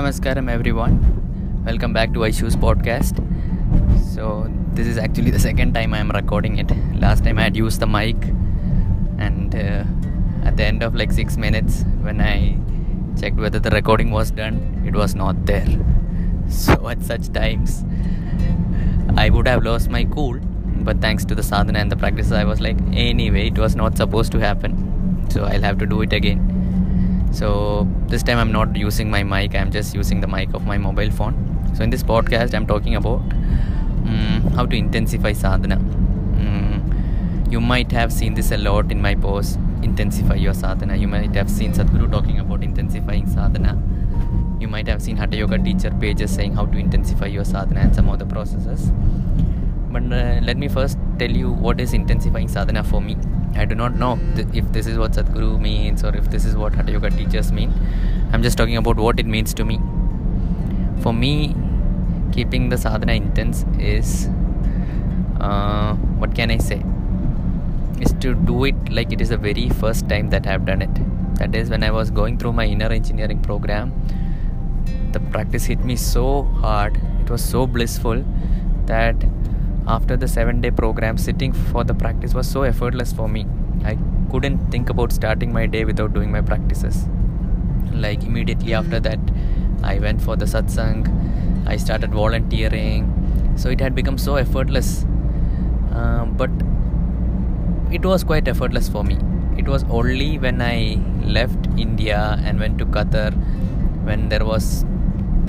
Namaskaram, everyone. Welcome back to iShoes podcast. So, this is actually the second time I am recording it. Last time I had used the mic, and uh, at the end of like six minutes, when I checked whether the recording was done, it was not there. So, at such times, I would have lost my cool, but thanks to the sadhana and the practice, I was like, anyway, it was not supposed to happen. So, I'll have to do it again so this time i'm not using my mic i'm just using the mic of my mobile phone. So in this podcast i'm talking about um, how to intensify sadhana. Um, you might have seen this a lot in my post intensify your sadhana. You might have seen sadhguru talking about intensifying sadhana. You might have seen hatha yoga teacher pages saying how to intensify your sadhana and some other processes but uh, let me first tell you what is intensifying sadhana for me I do not know th- if this is what Sadhguru means or if this is what Hatha Yoga teachers mean. I'm just talking about what it means to me. For me, keeping the sadhana intense is uh, what can I say? Is to do it like it is the very first time that I've done it. That is when I was going through my inner engineering program. The practice hit me so hard. It was so blissful that after the seven day program, sitting for the practice was so effortless for me. I couldn't think about starting my day without doing my practices. Like immediately after that, I went for the satsang, I started volunteering. So it had become so effortless. Uh, but it was quite effortless for me. It was only when I left India and went to Qatar when there was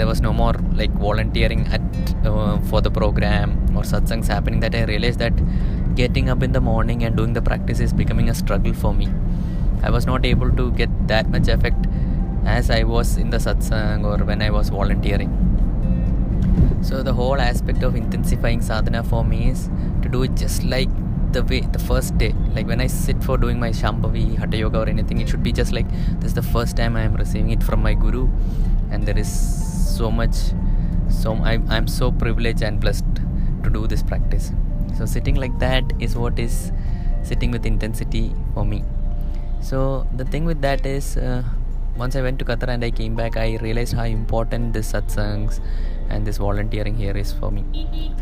there was no more like volunteering at uh, for the program or satsangs happening that I realized that getting up in the morning and doing the practice is becoming a struggle for me. I was not able to get that much effect as I was in the satsang or when I was volunteering. So the whole aspect of intensifying sadhana for me is to do it just like the way the first day like when i sit for doing my shambhavi hatha yoga or anything it should be just like this is the first time i am receiving it from my guru and there is so much so I'm, i'm so privileged and blessed to do this practice. So sitting like that is what is sitting with intensity for me. So the thing with that is uh, once i went to qatar and i came back i realized how important this satsangs and this volunteering here is for me.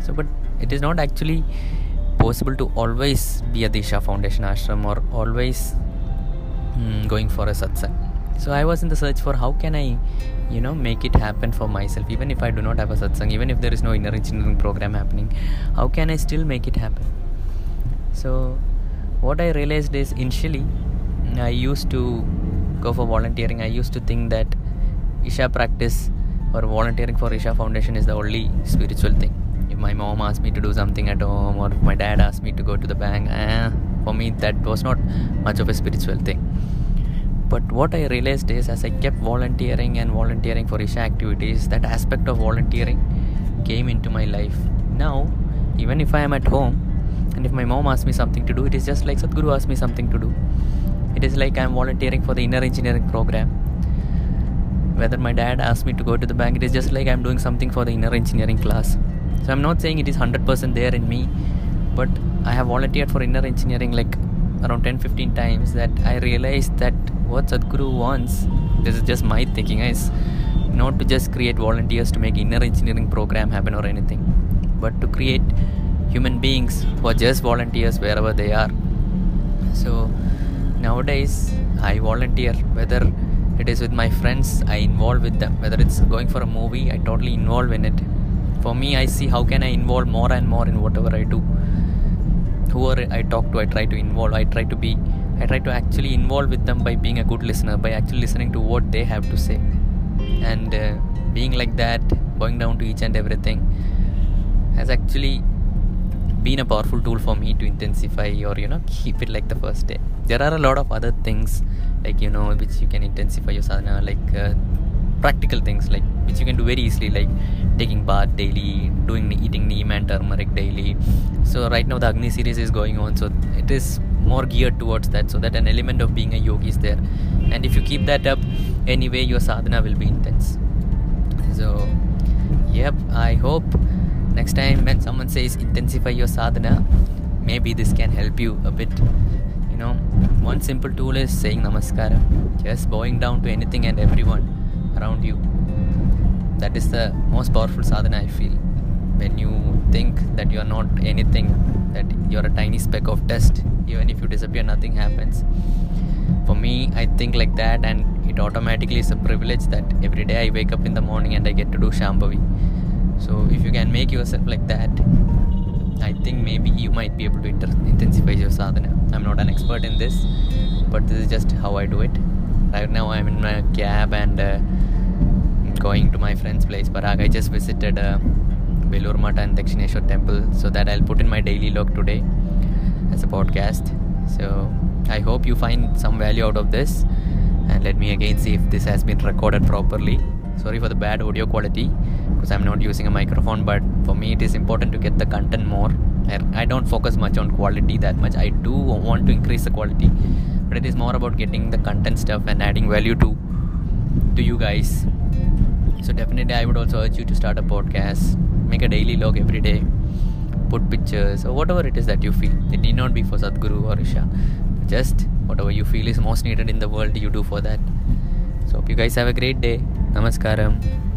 So but it is not actually possible to always be at the Foundation ashram or always mm, going for a satsang. So I was in the search for how can I, you know, make it happen for myself. Even if I do not have a satsang, even if there is no inner engineering program happening, how can I still make it happen? So what I realized is initially I used to go for volunteering. I used to think that Isha practice or volunteering for Isha Foundation is the only spiritual thing if my mom asked me to do something at home or if my dad asked me to go to the bank eh, for me that was not much of a spiritual thing but what i realized is as i kept volunteering and volunteering for isha activities that aspect of volunteering came into my life. Now even if i am at home and if my mom asks me something to do it is just like sadhguru asked me something to do. It is like i am volunteering for the inner engineering program. Whether my dad asked me to go to the bank it is just like i'm doing something for the inner engineering class. So I'm not saying it is 100% there in me, but I have volunteered for inner engineering like around 10 15 times that I realized that what Sadhguru wants, this is just my thinking, is not to just create volunteers to make inner engineering program happen or anything, but to create human beings who are just volunteers wherever they are. So nowadays I volunteer. Whether it is with my friends, I involve with them, whether it's going for a movie, I totally involve in it. For me i see how can i involve more and more in whatever i do. Whoever i talk to i try to involve. I try to be i try to actually involve with them by being a good listener by actually listening to what they have to say. And uh, being like that going down to each and everything has actually been a powerful tool for me to intensify or you know keep it like the first day. There are a lot of other things like you know which you can intensify your sadhana like uh, practical things like which you can do very easily like taking bath daily doing eating neem and turmeric daily. So right now the agni series is going on so it is more geared towards that so that an element of being a yogi is there. And if you keep that up anyway your sadhana will be intense. So yep i hope next time when someone says intensify your sadhana maybe this can help you a bit. You know one simple tool is saying namaskara. Just bowing down to anything and everyone around you. That is the most powerful sadhana i feel. When you think that you are not anything that you're a tiny speck of dust even if you disappear nothing happens for me i think like that and it automatically is a privilege that every day i wake up in the morning and i get to do shambhavi so if you can make yourself like that I think maybe you might be able to inter- intensify your sadhana. I'm not an expert in this, but this is just how I do it. Right now, I'm in my cab and uh, going to my friend's place, Parag. I just visited uh, Belur Math and Dakshineshwar temple, so that I'll put in my daily log today as a podcast. So I hope you find some value out of this, and let me again see if this has been recorded properly. Sorry for the bad audio quality because I'm not using a microphone, but for me it is important to get the content more. I, don't focus much on quality that much. I do want to increase the quality, but it is more about getting the content stuff and adding value to to you guys. So definitely, I would also urge you to start a podcast, make a daily log every day, put pictures or whatever it is that you feel. It need not be for Sadhguru or Isha. Just whatever you feel is most needed in the world, you do for that. So hope you guys have a great day. Namaskaram.